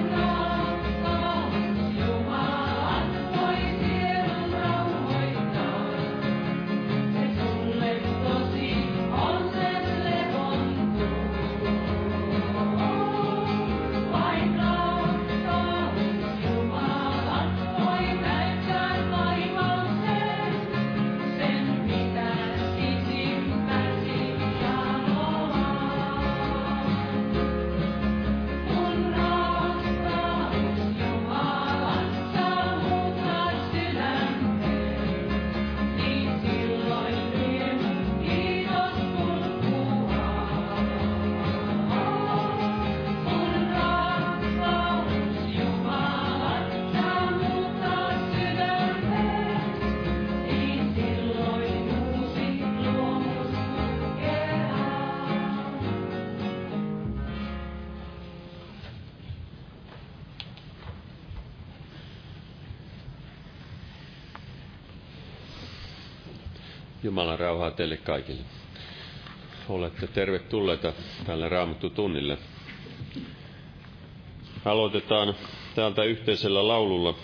Thank you. Jumalan rauhaa teille kaikille. Olette tervetulleita tälle Raamattu tunnille. Aloitetaan täältä yhteisellä laululla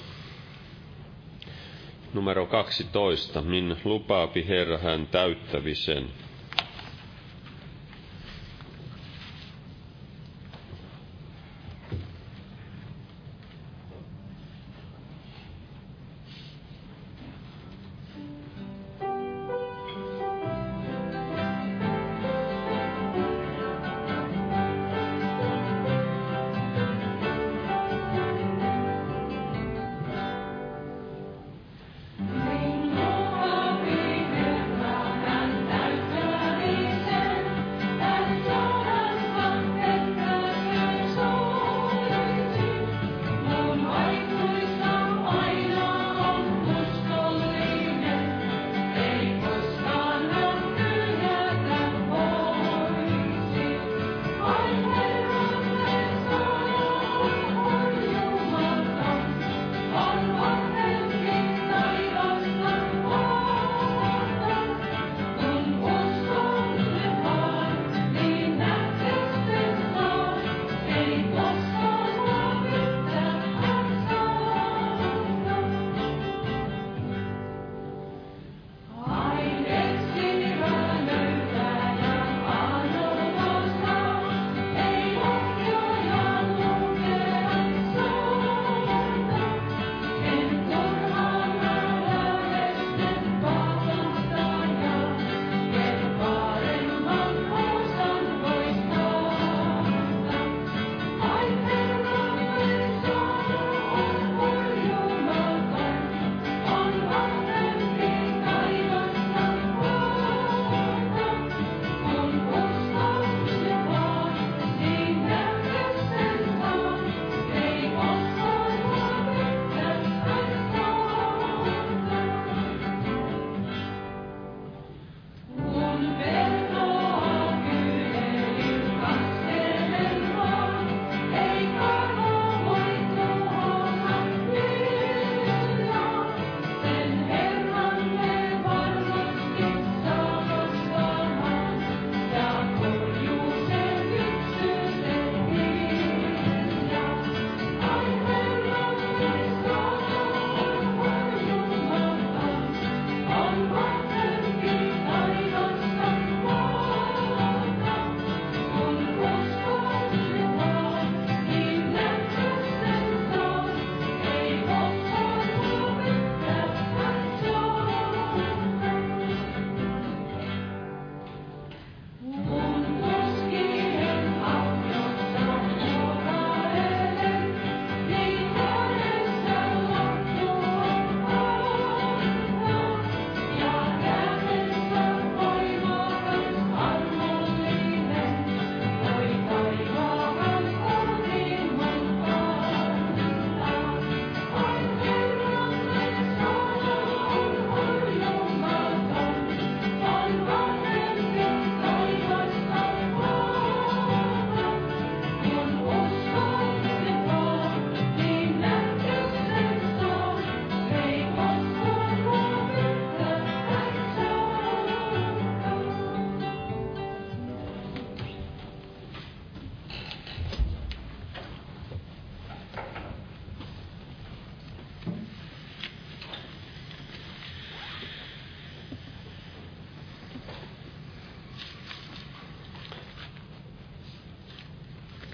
numero 12. Min lupaapi Herra hän täyttävisen.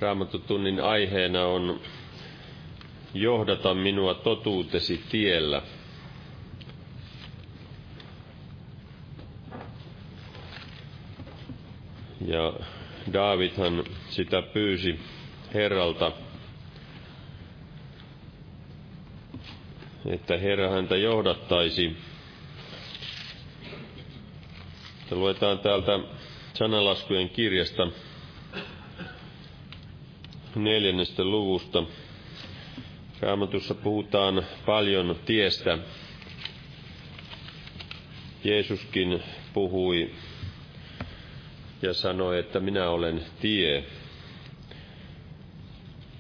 Raamattutunnin aiheena on Johdata minua totuutesi tiellä. Ja Daavidhan sitä pyysi Herralta, että Herra häntä johdattaisi. Ja luetaan täältä sanalaskujen kirjasta neljännestä luvusta. Raamatussa puhutaan paljon tiestä. Jeesuskin puhui ja sanoi, että minä olen tie.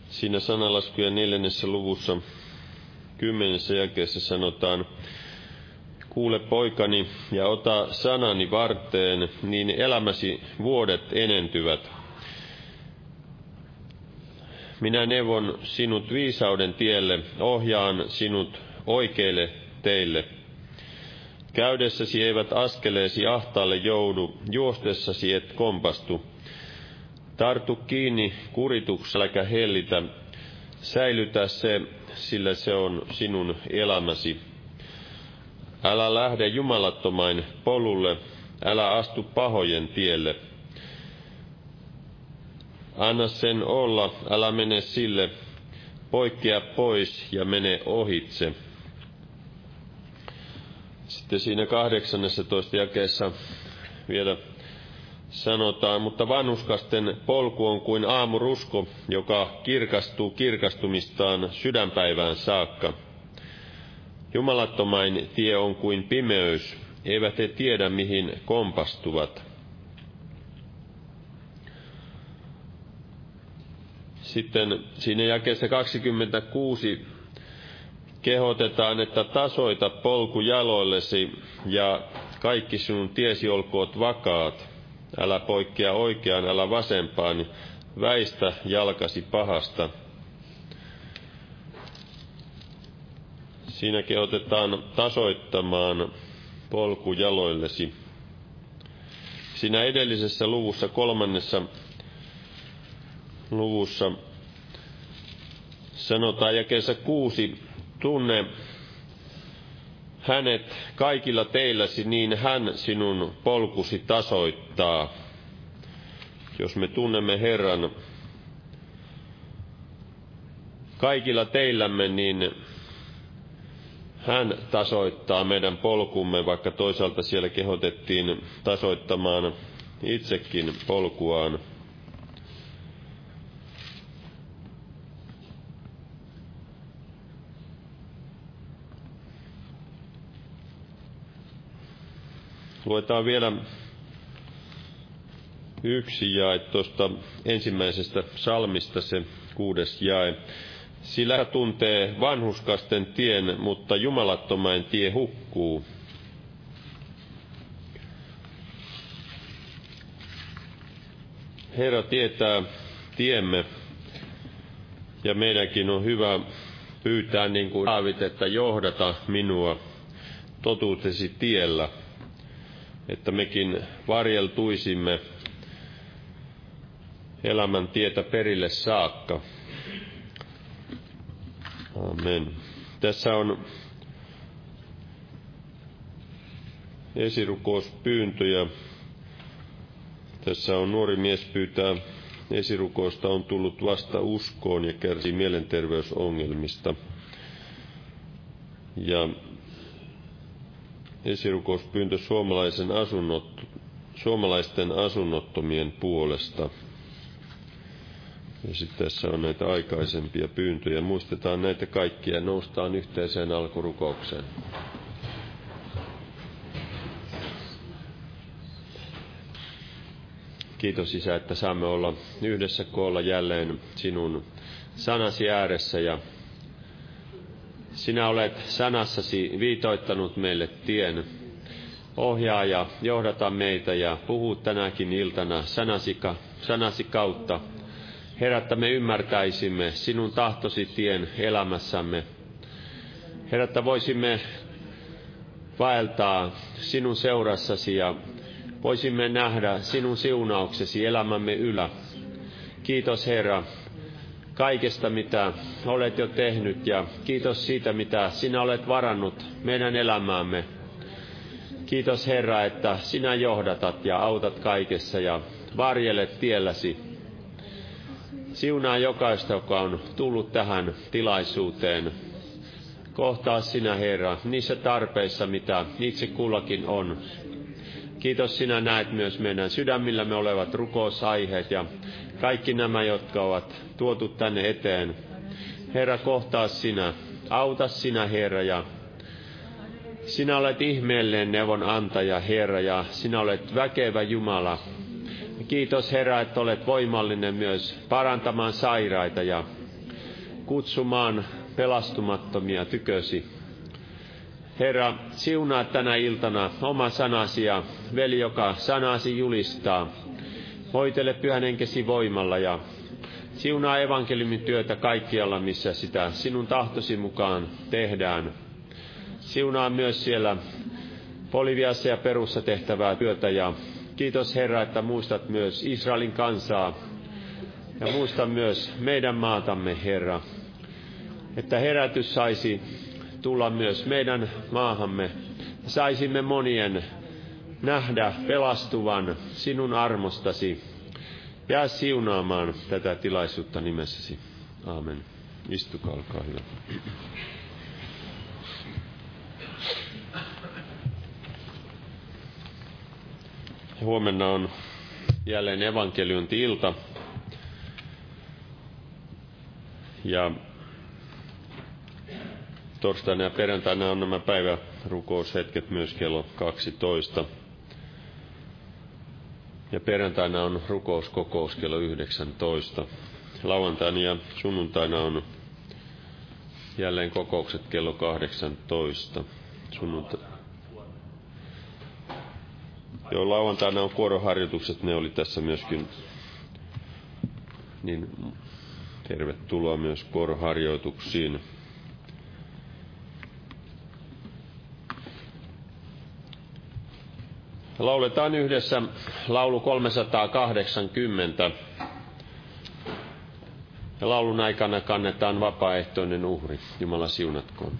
Siinä sanalaskujen neljännessä luvussa kymmenessä jakeessa sanotaan, Kuule poikani ja ota sanani varteen, niin elämäsi vuodet enentyvät. Minä neuvon sinut viisauden tielle, ohjaan sinut oikeille teille. Käydessäsi eivät askeleesi ahtaalle joudu, juostessasi et kompastu. Tartu kiinni kurituksella äläkä hellitä, säilytä se, sillä se on sinun elämäsi. Älä lähde jumalattomain polulle, älä astu pahojen tielle. Anna sen olla, älä mene sille, poikkea pois ja mene ohitse. Sitten siinä 18 jakeessa vielä sanotaan, mutta vanhuskasten polku on kuin aamurusko, joka kirkastuu kirkastumistaan sydänpäivään saakka. Jumalattomain tie on kuin pimeys, eivät he tiedä mihin kompastuvat. Sitten siinä jakeessa 26 kehotetaan, että tasoita polku jaloillesi ja kaikki sinun tiesi olkoot vakaat. Älä poikkea oikeaan, älä vasempaan, väistä jalkasi pahasta. Siinä kehotetaan tasoittamaan polku jaloillesi. Siinä edellisessä luvussa, kolmannessa luvussa, sanotaan jakeessa kuusi, tunne hänet kaikilla teilläsi, niin hän sinun polkusi tasoittaa. Jos me tunnemme Herran kaikilla teillämme, niin hän tasoittaa meidän polkumme, vaikka toisaalta siellä kehotettiin tasoittamaan itsekin polkuaan. Luetaan vielä yksi jae tuosta ensimmäisestä salmista, se kuudes jae. Sillä tuntee vanhuskasten tien, mutta jumalattomain tie hukkuu. Herra tietää tiemme, ja meidänkin on hyvä pyytää niin kuin David, että johdata minua totuutesi tiellä – että mekin varjeltuisimme elämän tietä perille saakka. Amen. Tässä on esirukouspyyntöjä. Tässä on nuori mies pyytää esirukousta, on tullut vasta uskoon ja kärsii mielenterveysongelmista. Ja esirukouspyyntö suomalaisen asunnot, suomalaisten asunnottomien puolesta. Ja sitten tässä on näitä aikaisempia pyyntöjä. Muistetaan näitä kaikkia noustaan yhteiseen alkurukoukseen. Kiitos Isä, että saamme olla yhdessä koolla jälleen sinun sanasi ääressä ja sinä olet sanassasi viitoittanut meille tien. Ohjaa ja johdata meitä ja puhu tänäkin iltana sanasi, sanasi kautta. Herättä me ymmärtäisimme sinun tahtosi tien elämässämme. Herättä voisimme vaeltaa sinun seurassasi ja voisimme nähdä sinun siunauksesi elämämme ylä. Kiitos Herra, kaikesta, mitä olet jo tehnyt ja kiitos siitä, mitä sinä olet varannut meidän elämäämme. Kiitos Herra, että sinä johdatat ja autat kaikessa ja varjelet tielläsi. Siunaa jokaista, joka on tullut tähän tilaisuuteen. Kohtaa sinä, Herra, niissä tarpeissa, mitä itse kullakin on. Kiitos sinä näet myös meidän sydämillämme olevat rukousaiheet ja kaikki nämä, jotka ovat tuotu tänne eteen. Herra, kohtaa sinä, auta sinä, Herra, ja sinä olet ihmeellinen neuvon antaja, Herra, ja sinä olet väkevä Jumala. Kiitos, Herra, että olet voimallinen myös parantamaan sairaita ja kutsumaan pelastumattomia tykösi. Herra, siunaa tänä iltana oma sanasi ja veli, joka sanasi julistaa. Voitele pyhän henkesi voimalla ja siunaa evankeliumin työtä kaikkialla, missä sitä sinun tahtosi mukaan tehdään. Siunaa myös siellä Boliviassa ja Perussa tehtävää työtä ja kiitos Herra, että muistat myös Israelin kansaa ja muista myös meidän maatamme, Herra, että herätys saisi tulla myös meidän maahamme. Saisimme monien nähdä pelastuvan sinun armostasi. Jää siunaamaan tätä tilaisuutta nimessäsi. Aamen. Istukaa, olkaa hyvä. Huomenna on jälleen evankeliointi-ilta. Ja torstaina ja perjantaina on nämä päivärukoushetket myös kello 12. Ja perjantaina on rukouskokous kello 19. Lauantaina ja sunnuntaina on jälleen kokoukset kello 18. Sunnunta... Joo, lauantaina on kuoroharjoitukset, ne oli tässä myöskin. Niin tervetuloa myös kuoroharjoituksiin. Lauletaan yhdessä laulu 380. Ja laulun aikana kannetaan vapaaehtoinen uhri. Jumala siunatkoon.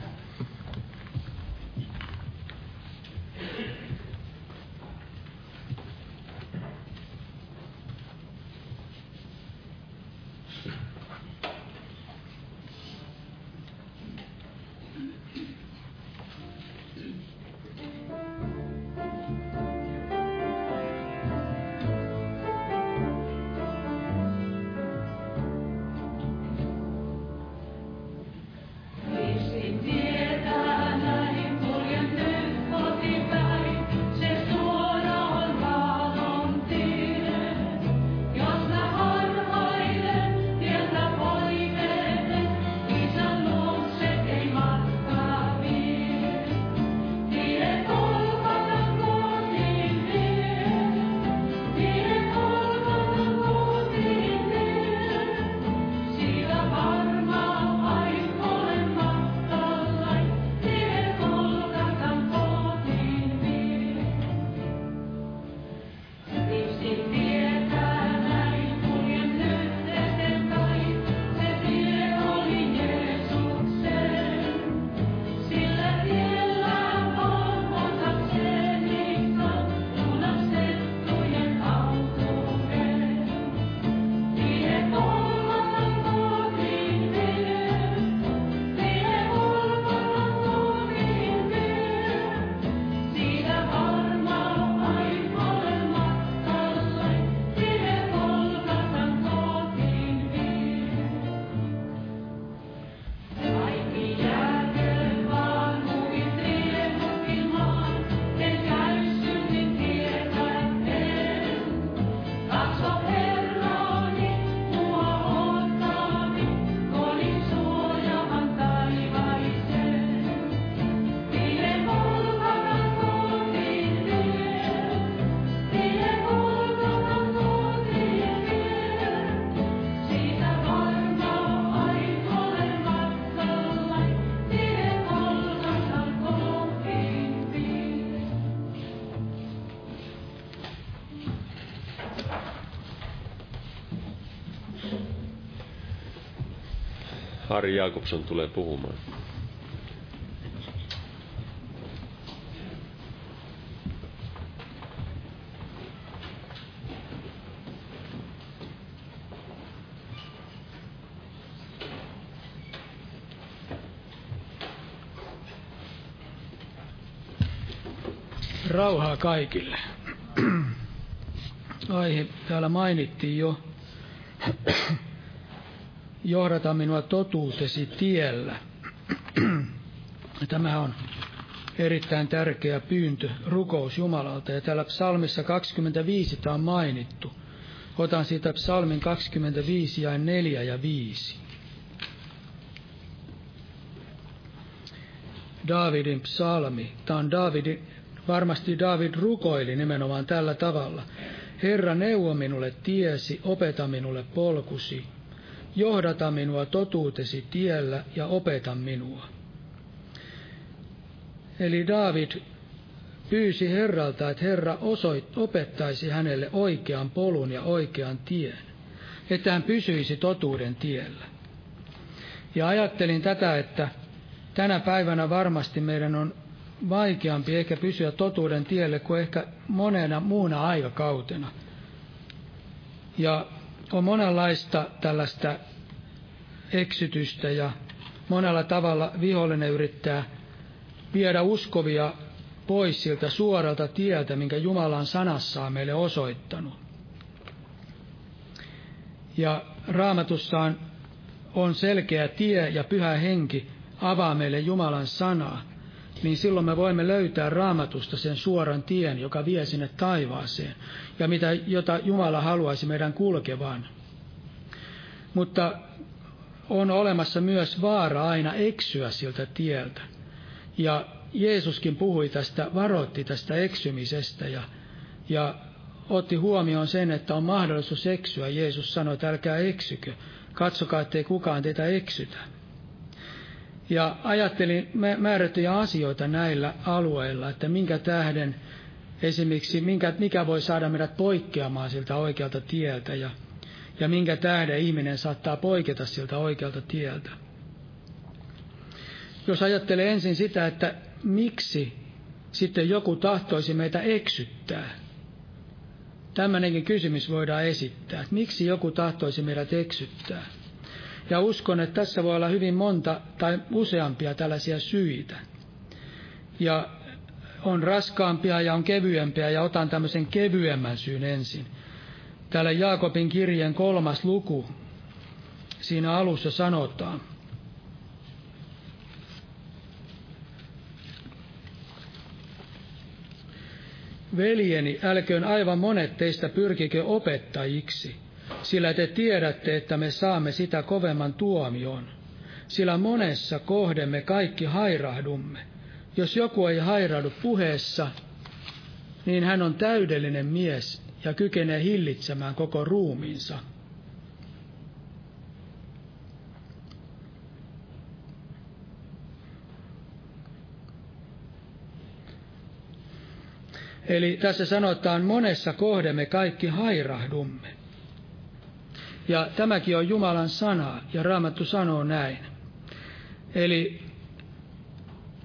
Harri Jakobson tulee puhumaan. Rauhaa kaikille. Aihe täällä mainittiin jo johdata minua totuutesi tiellä. Tämä on erittäin tärkeä pyyntö, rukous Jumalalta. Ja täällä psalmissa 25 tämä on mainittu. Otan siitä psalmin 25 ja 4 ja 5. Davidin psalmi. Tämä on Davidin, varmasti David rukoili nimenomaan tällä tavalla. Herra, neuvo minulle tiesi, opeta minulle polkusi. Johdata minua totuutesi tiellä ja opeta minua. Eli David pyysi Herralta, että Herra osoit, opettaisi hänelle oikean polun ja oikean tien, että hän pysyisi totuuden tiellä. Ja ajattelin tätä, että tänä päivänä varmasti meidän on vaikeampi ehkä pysyä totuuden tielle kuin ehkä monena muuna aikakautena. Ja on monenlaista tällaista eksytystä ja monella tavalla vihollinen yrittää viedä uskovia pois siltä suoralta tieltä, minkä Jumalan sanassa on meille osoittanut. Ja raamatussaan on selkeä tie ja pyhä henki avaa meille Jumalan sanaa, niin silloin me voimme löytää raamatusta sen suoran tien, joka vie sinne taivaaseen, ja mitä, jota Jumala haluaisi meidän kulkevan. Mutta on olemassa myös vaara aina eksyä siltä tieltä. Ja Jeesuskin puhui tästä, varoitti tästä eksymisestä ja, ja otti huomioon sen, että on mahdollisuus eksyä. Jeesus sanoi, että älkää eksykö, katsokaa, ettei kukaan teitä eksytä. Ja ajattelin määrättyjä asioita näillä alueilla, että minkä tähden esimerkiksi, minkä, mikä voi saada meidät poikkeamaan siltä oikealta tieltä ja, ja minkä tähden ihminen saattaa poiketa siltä oikealta tieltä. Jos ajattelee ensin sitä, että miksi sitten joku tahtoisi meitä eksyttää, Tämmöinenkin kysymys voidaan esittää, että miksi joku tahtoisi meidät eksyttää. Ja uskon, että tässä voi olla hyvin monta tai useampia tällaisia syitä. Ja on raskaampia ja on kevyempiä ja otan tämmöisen kevyemmän syyn ensin. Täällä Jaakobin kirjeen kolmas luku, siinä alussa sanotaan, Veljeni, älköön aivan monet teistä pyrkikö opettajiksi, sillä te tiedätte, että me saamme sitä kovemman tuomion. Sillä monessa kohdemme kaikki hairahdumme. Jos joku ei hairahdu puheessa, niin hän on täydellinen mies ja kykenee hillitsemään koko ruumiinsa. Eli tässä sanotaan, monessa kohde me kaikki hairahdumme. Ja tämäkin on Jumalan sana, ja Raamattu sanoo näin. Eli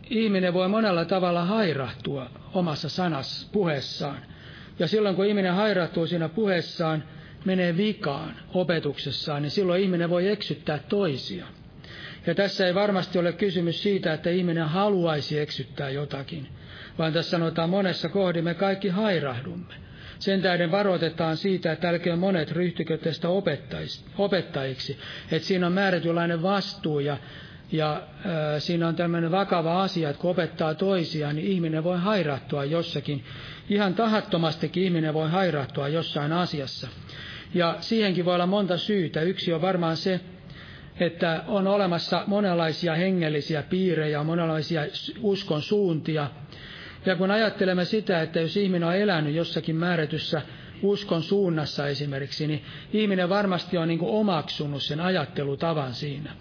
ihminen voi monella tavalla hairahtua omassa sanassa, puheessaan. Ja silloin kun ihminen hairahtuu siinä puheessaan, menee vikaan opetuksessaan, niin silloin ihminen voi eksyttää toisia. Ja tässä ei varmasti ole kysymys siitä, että ihminen haluaisi eksyttää jotakin, vaan tässä sanotaan monessa kohdin me kaikki hairahdumme. Sen tähden varoitetaan siitä, että älkää monet ryhtykö tästä opettajiksi. Että siinä on määrätynlainen vastuu ja, ja äh, siinä on tämmöinen vakava asia, että kun opettaa toisiaan, niin ihminen voi hairahtua jossakin. Ihan tahattomastikin ihminen voi hairahtua jossain asiassa. Ja siihenkin voi olla monta syytä. Yksi on varmaan se, että on olemassa monenlaisia hengellisiä piirejä, monenlaisia uskon suuntia, ja kun ajattelemme sitä, että jos ihminen on elänyt jossakin määrätyssä uskon suunnassa esimerkiksi, niin ihminen varmasti on niin kuin omaksunut sen ajattelutavan siinä.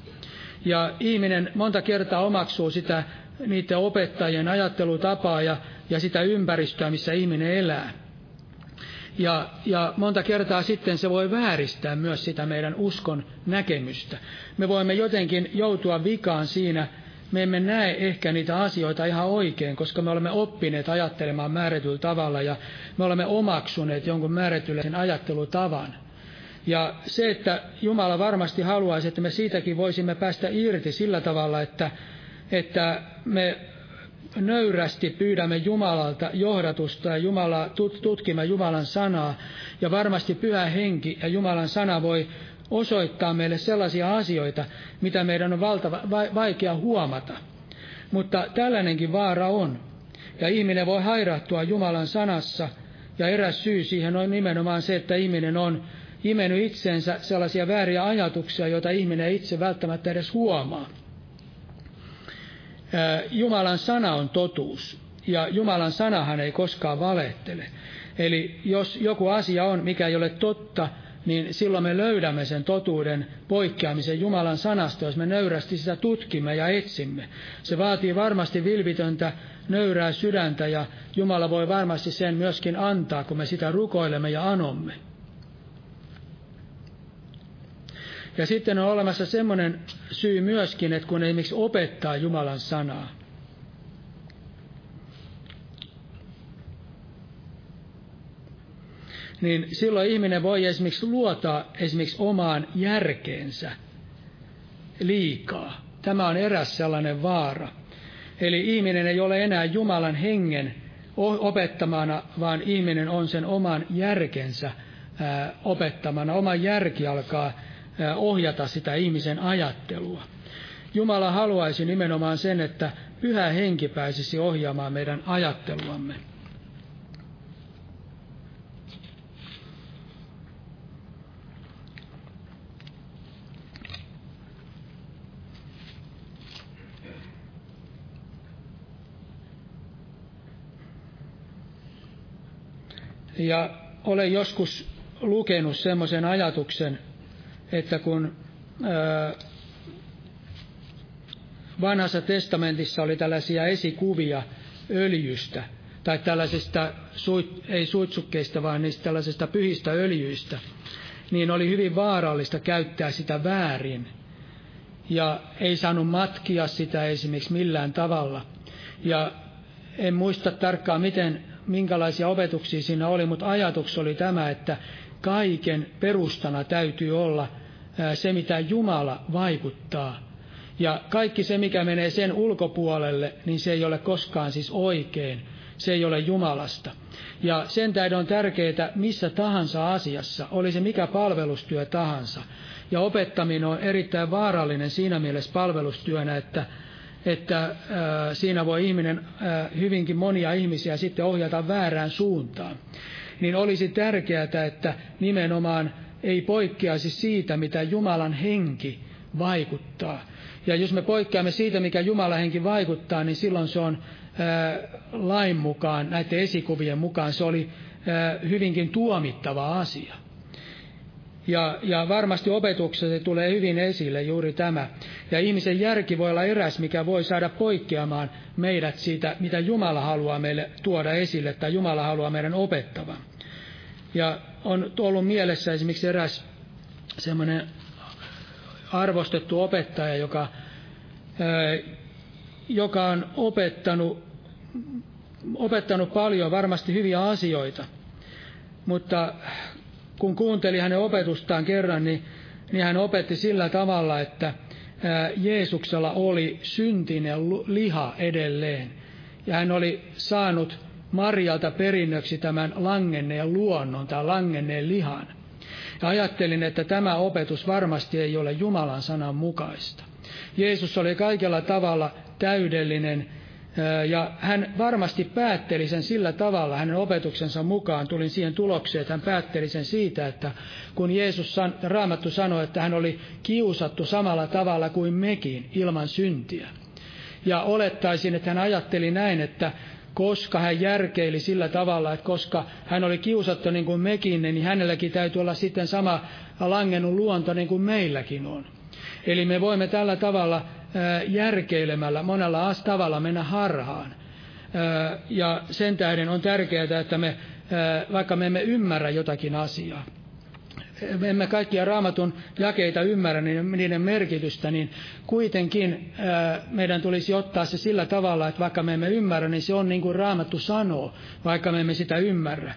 Ja ihminen monta kertaa omaksuu sitä niiden opettajien ajattelutapaa ja, ja sitä ympäristöä, missä ihminen elää. Ja, ja monta kertaa sitten se voi vääristää myös sitä meidän uskon näkemystä. Me voimme jotenkin joutua vikaan siinä, me emme näe ehkä niitä asioita ihan oikein, koska me olemme oppineet ajattelemaan määrätyllä tavalla ja me olemme omaksuneet jonkun määrätyllisen ajattelutavan. Ja se, että Jumala varmasti haluaisi, että me siitäkin voisimme päästä irti sillä tavalla, että, että me nöyrästi pyydämme Jumalalta johdatusta ja Jumala, tutkimme Jumalan sanaa. Ja varmasti pyhä henki ja Jumalan sana voi osoittaa meille sellaisia asioita, mitä meidän on valtava, vaikea huomata. Mutta tällainenkin vaara on. Ja ihminen voi hairahtua Jumalan sanassa, ja eräs syy siihen on nimenomaan se, että ihminen on imennyt itseensä sellaisia vääriä ajatuksia, joita ihminen itse välttämättä edes huomaa. Jumalan sana on totuus, ja Jumalan sanahan ei koskaan valehtele. Eli jos joku asia on, mikä ei ole totta, niin silloin me löydämme sen totuuden poikkeamisen Jumalan sanasta, jos me nöyrästi sitä tutkimme ja etsimme. Se vaatii varmasti vilvitöntä, nöyrää sydäntä ja Jumala voi varmasti sen myöskin antaa, kun me sitä rukoilemme ja anomme. Ja sitten on olemassa semmoinen syy myöskin, että kun esimerkiksi opettaa Jumalan sanaa, niin silloin ihminen voi esimerkiksi luota esimerkiksi omaan järkeensä liikaa. Tämä on eräs sellainen vaara. Eli ihminen ei ole enää Jumalan hengen opettamana, vaan ihminen on sen oman järkensä opettamana. Oma järki alkaa ohjata sitä ihmisen ajattelua. Jumala haluaisi nimenomaan sen, että pyhä henki pääsisi ohjaamaan meidän ajatteluamme. Ja olen joskus lukenut semmoisen ajatuksen, että kun vanhassa testamentissa oli tällaisia esikuvia öljystä, tai tällaisista, ei suitsukkeista, vaan niistä tällaisista pyhistä öljyistä, niin oli hyvin vaarallista käyttää sitä väärin. Ja ei saanut matkia sitä esimerkiksi millään tavalla. Ja en muista tarkkaan, miten minkälaisia opetuksia siinä oli, mutta ajatus oli tämä, että kaiken perustana täytyy olla se, mitä Jumala vaikuttaa. Ja kaikki se, mikä menee sen ulkopuolelle, niin se ei ole koskaan siis oikein. Se ei ole Jumalasta. Ja sen tähden on tärkeää missä tahansa asiassa, oli se mikä palvelustyö tahansa. Ja opettaminen on erittäin vaarallinen siinä mielessä palvelustyönä, että että äh, siinä voi ihminen, äh, hyvinkin monia ihmisiä sitten ohjata väärään suuntaan. Niin olisi tärkeää, että nimenomaan ei poikkeaisi siitä, mitä Jumalan henki vaikuttaa. Ja jos me poikkeamme siitä, mikä Jumalan henki vaikuttaa, niin silloin se on äh, lain mukaan, näiden esikuvien mukaan, se oli hyvinkin tuomittava asia. Ja, ja varmasti opetuksessa se tulee hyvin esille juuri tämä. Ja ihmisen järki voi olla eräs, mikä voi saada poikkeamaan meidät siitä, mitä Jumala haluaa meille tuoda esille tai Jumala haluaa meidän opettavan. Ja on ollut mielessä esimerkiksi eräs semmoinen arvostettu opettaja, joka, joka on opettanut, opettanut paljon varmasti hyviä asioita, mutta kun kuunteli hänen opetustaan kerran, niin, niin hän opetti sillä tavalla, että Jeesuksella oli syntinen liha edelleen. Ja hän oli saanut Marjalta perinnöksi tämän langenneen luonnon tai langenneen lihan. Ja ajattelin, että tämä opetus varmasti ei ole Jumalan sanan mukaista. Jeesus oli kaikella tavalla täydellinen ja hän varmasti päätteli sen sillä tavalla, hänen opetuksensa mukaan tulin siihen tulokseen, että hän päätteli sen siitä, että kun Jeesus, Raamattu sanoi, että hän oli kiusattu samalla tavalla kuin mekin ilman syntiä. Ja olettaisin, että hän ajatteli näin, että koska hän järkeili sillä tavalla, että koska hän oli kiusattu niin kuin mekin, niin hänelläkin täytyy olla sitten sama langennut luonto niin kuin meilläkin on. Eli me voimme tällä tavalla järkeilemällä monella tavalla mennä harhaan. Ja sen tähden on tärkeää, että me, vaikka me emme ymmärrä jotakin asiaa, me emme kaikkia raamatun jakeita ymmärrä, niin niiden merkitystä, niin kuitenkin meidän tulisi ottaa se sillä tavalla, että vaikka me emme ymmärrä, niin se on niin kuin raamattu sanoo, vaikka me emme sitä ymmärrä.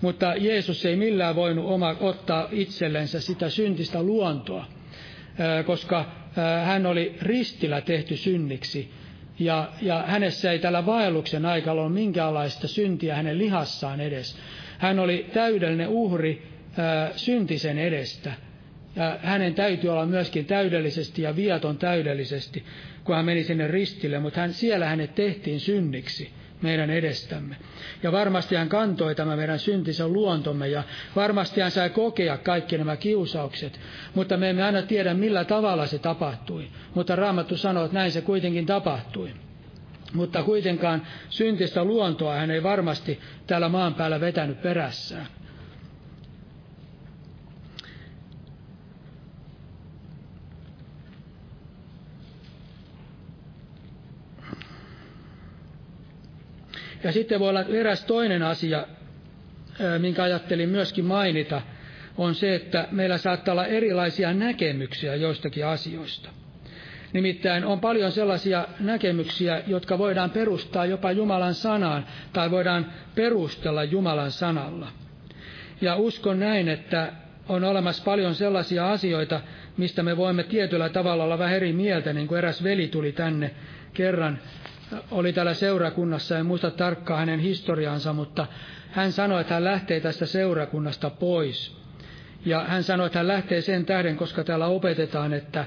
Mutta Jeesus ei millään voinut oma, ottaa itsellensä sitä syntistä luontoa, koska hän oli ristillä tehty synniksi, ja, ja hänessä ei tällä vaelluksen aikalla ole minkäänlaista syntiä hänen lihassaan edes. Hän oli täydellinen uhri ää, syntisen edestä. Ja hänen täytyy olla myöskin täydellisesti ja viaton täydellisesti, kun hän meni sinne ristille, mutta hän, siellä hänet tehtiin synniksi meidän edestämme. Ja varmasti hän kantoi tämä meidän syntisen luontomme ja varmasti hän sai kokea kaikki nämä kiusaukset, mutta me emme aina tiedä millä tavalla se tapahtui. Mutta Raamattu sanoo, että näin se kuitenkin tapahtui. Mutta kuitenkaan syntistä luontoa hän ei varmasti täällä maan päällä vetänyt perässään. Ja sitten voi olla eräs toinen asia, minkä ajattelin myöskin mainita, on se, että meillä saattaa olla erilaisia näkemyksiä joistakin asioista. Nimittäin on paljon sellaisia näkemyksiä, jotka voidaan perustaa jopa Jumalan sanaan tai voidaan perustella Jumalan sanalla. Ja uskon näin, että on olemassa paljon sellaisia asioita, mistä me voimme tietyllä tavalla olla vähän eri mieltä, niin kuin eräs veli tuli tänne kerran, oli täällä seurakunnassa, en muista tarkkaan hänen historiansa, mutta hän sanoi, että hän lähtee tästä seurakunnasta pois. Ja hän sanoi, että hän lähtee sen tähden, koska täällä opetetaan, että,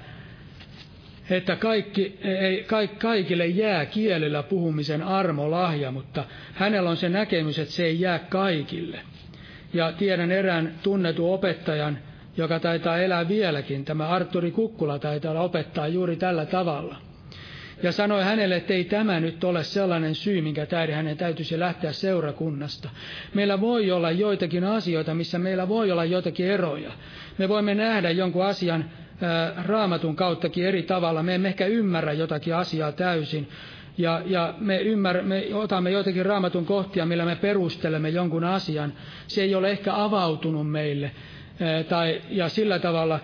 että kaikki, ei, kaikille jää kielellä puhumisen armolahja, mutta hänellä on se näkemys, että se ei jää kaikille. Ja tiedän erään tunnetun opettajan, joka taitaa elää vieläkin, tämä Arturi Kukkula taitaa opettaa juuri tällä tavalla – ja sanoi hänelle, että ei tämä nyt ole sellainen syy, minkä tähden hänen täytyisi lähteä seurakunnasta. Meillä voi olla joitakin asioita, missä meillä voi olla joitakin eroja. Me voimme nähdä jonkun asian ää, raamatun kauttakin eri tavalla. Me emme ehkä ymmärrä jotakin asiaa täysin. Ja, ja me, ymmär, me otamme joitakin raamatun kohtia, millä me perustelemme jonkun asian. Se ei ole ehkä avautunut meille tai, ja sillä tavalla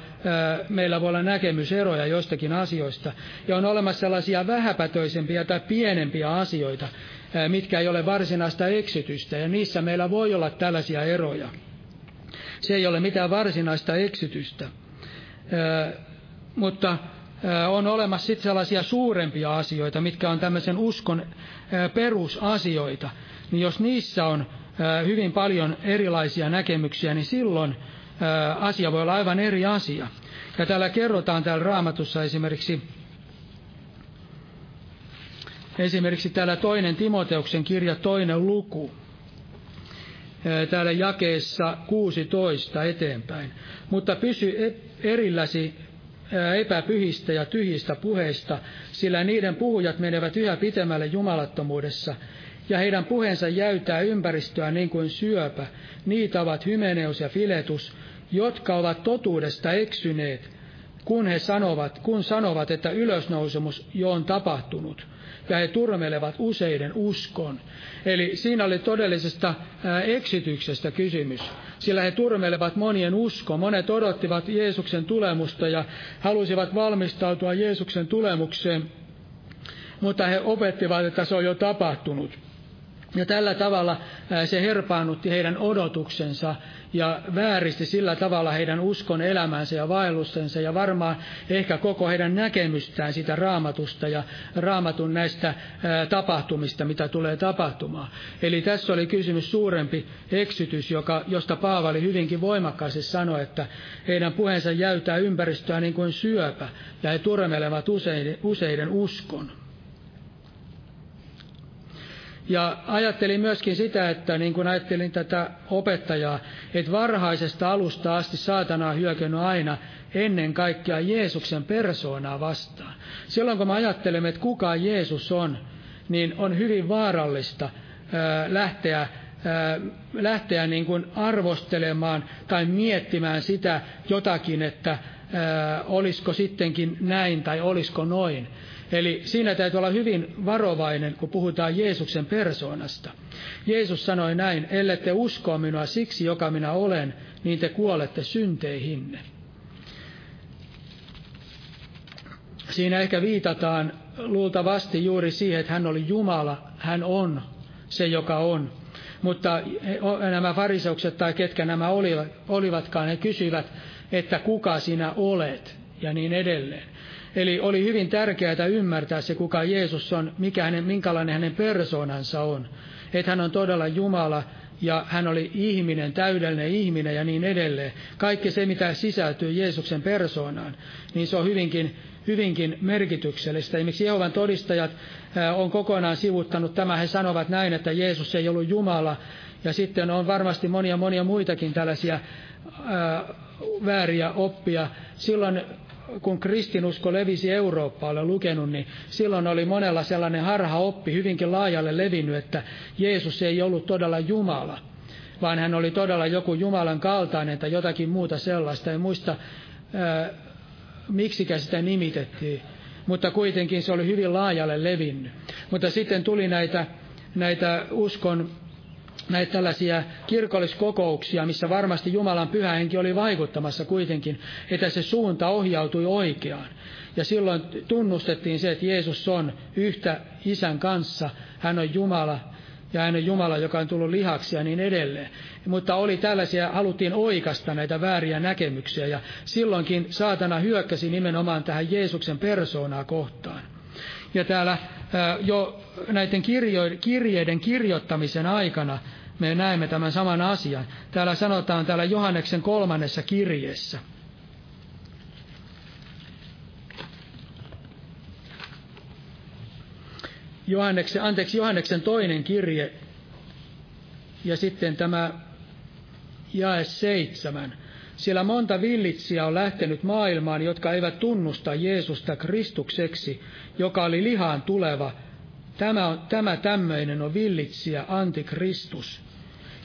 meillä voi olla näkemyseroja joistakin asioista. Ja on olemassa sellaisia vähäpätöisempiä tai pienempiä asioita, mitkä ei ole varsinaista eksytystä, ja niissä meillä voi olla tällaisia eroja. Se ei ole mitään varsinaista eksytystä. Mutta on olemassa sitten sellaisia suurempia asioita, mitkä on tämmöisen uskon perusasioita. Niin jos niissä on hyvin paljon erilaisia näkemyksiä, niin silloin asia voi olla aivan eri asia. Ja täällä kerrotaan täällä raamatussa esimerkiksi, esimerkiksi täällä toinen Timoteuksen kirja toinen luku, täällä jakeessa 16 eteenpäin. Mutta pysy e-, erilläsi epäpyhistä ja tyhjistä puheista, sillä niiden puhujat menevät yhä pitemmälle jumalattomuudessa, ja heidän puheensa jäytää ympäristöä niin kuin syöpä. Niitä ovat Hymeneus ja Filetus, jotka ovat totuudesta eksyneet, kun he sanovat, kun sanovat, että ylösnousemus jo on tapahtunut, ja he turmelevat useiden uskon. Eli siinä oli todellisesta eksityksestä kysymys, sillä he turmelevat monien uskon. Monet odottivat Jeesuksen tulemusta ja halusivat valmistautua Jeesuksen tulemukseen, mutta he opettivat, että se on jo tapahtunut. Ja tällä tavalla se herpaannutti heidän odotuksensa ja vääristi sillä tavalla heidän uskon elämänsä ja vaellustensa ja varmaan ehkä koko heidän näkemystään sitä raamatusta ja raamatun näistä tapahtumista, mitä tulee tapahtumaan. Eli tässä oli kysymys suurempi eksytys, joka, josta Paavali hyvinkin voimakkaasti sanoi, että heidän puheensa jäytää ympäristöä niin kuin syöpä ja he turmelevat useiden, useiden uskon. Ja ajattelin myöskin sitä, että niin kuin ajattelin tätä opettajaa, että varhaisesta alusta asti saatana on hyökännyt aina ennen kaikkea Jeesuksen persoonaa vastaan. Silloin kun me ajattelemme, että kuka Jeesus on, niin on hyvin vaarallista lähteä, lähteä niin kuin arvostelemaan tai miettimään sitä jotakin, että olisiko sittenkin näin tai olisiko noin. Eli siinä täytyy olla hyvin varovainen, kun puhutaan Jeesuksen persoonasta. Jeesus sanoi näin, ellette uskoa minua siksi, joka minä olen, niin te kuolette synteihinne. Siinä ehkä viitataan luultavasti juuri siihen, että hän oli Jumala, hän on se, joka on. Mutta nämä fariseukset tai ketkä nämä olivatkaan, he kysyivät, että kuka sinä olet ja niin edelleen. Eli oli hyvin tärkeää ymmärtää se, kuka Jeesus on, mikä hänen, minkälainen hänen persoonansa on. Että hän on todella Jumala ja hän oli ihminen, täydellinen ihminen ja niin edelleen. Kaikki se, mitä sisältyy Jeesuksen persoonaan, niin se on hyvinkin, hyvinkin merkityksellistä. Esimerkiksi Jehovan todistajat on kokonaan sivuttanut tämä. He sanovat näin, että Jeesus ei ollut Jumala. Ja sitten on varmasti monia monia muitakin tällaisia ää, vääriä oppia. Silloin kun kristinusko levisi Eurooppaan, olen lukenut, niin silloin oli monella sellainen harha oppi hyvinkin laajalle levinnyt, että Jeesus ei ollut todella Jumala, vaan hän oli todella joku Jumalan kaltainen tai jotakin muuta sellaista. En muista, ää, miksikä sitä nimitettiin, mutta kuitenkin se oli hyvin laajalle levinnyt. Mutta sitten tuli näitä, näitä uskon näitä tällaisia kirkolliskokouksia, missä varmasti Jumalan pyhä henki oli vaikuttamassa kuitenkin, että se suunta ohjautui oikeaan. Ja silloin tunnustettiin se, että Jeesus on yhtä isän kanssa, hän on Jumala, ja hän on Jumala, joka on tullut lihaksi ja niin edelleen. Mutta oli tällaisia, haluttiin oikasta näitä vääriä näkemyksiä, ja silloinkin saatana hyökkäsi nimenomaan tähän Jeesuksen persoonaa kohtaan. Ja täällä jo näiden kirjeiden kirjoittamisen aikana me näemme tämän saman asian. Täällä sanotaan täällä Johanneksen kolmannessa kirjeessä. Johanneksen, anteeksi, Johanneksen toinen kirje ja sitten tämä jae seitsemän. Siellä monta villitsiä on lähtenyt maailmaan, jotka eivät tunnusta Jeesusta Kristukseksi, joka oli lihaan tuleva. Tämä, on, tämä tämmöinen on villitsijä, antikristus.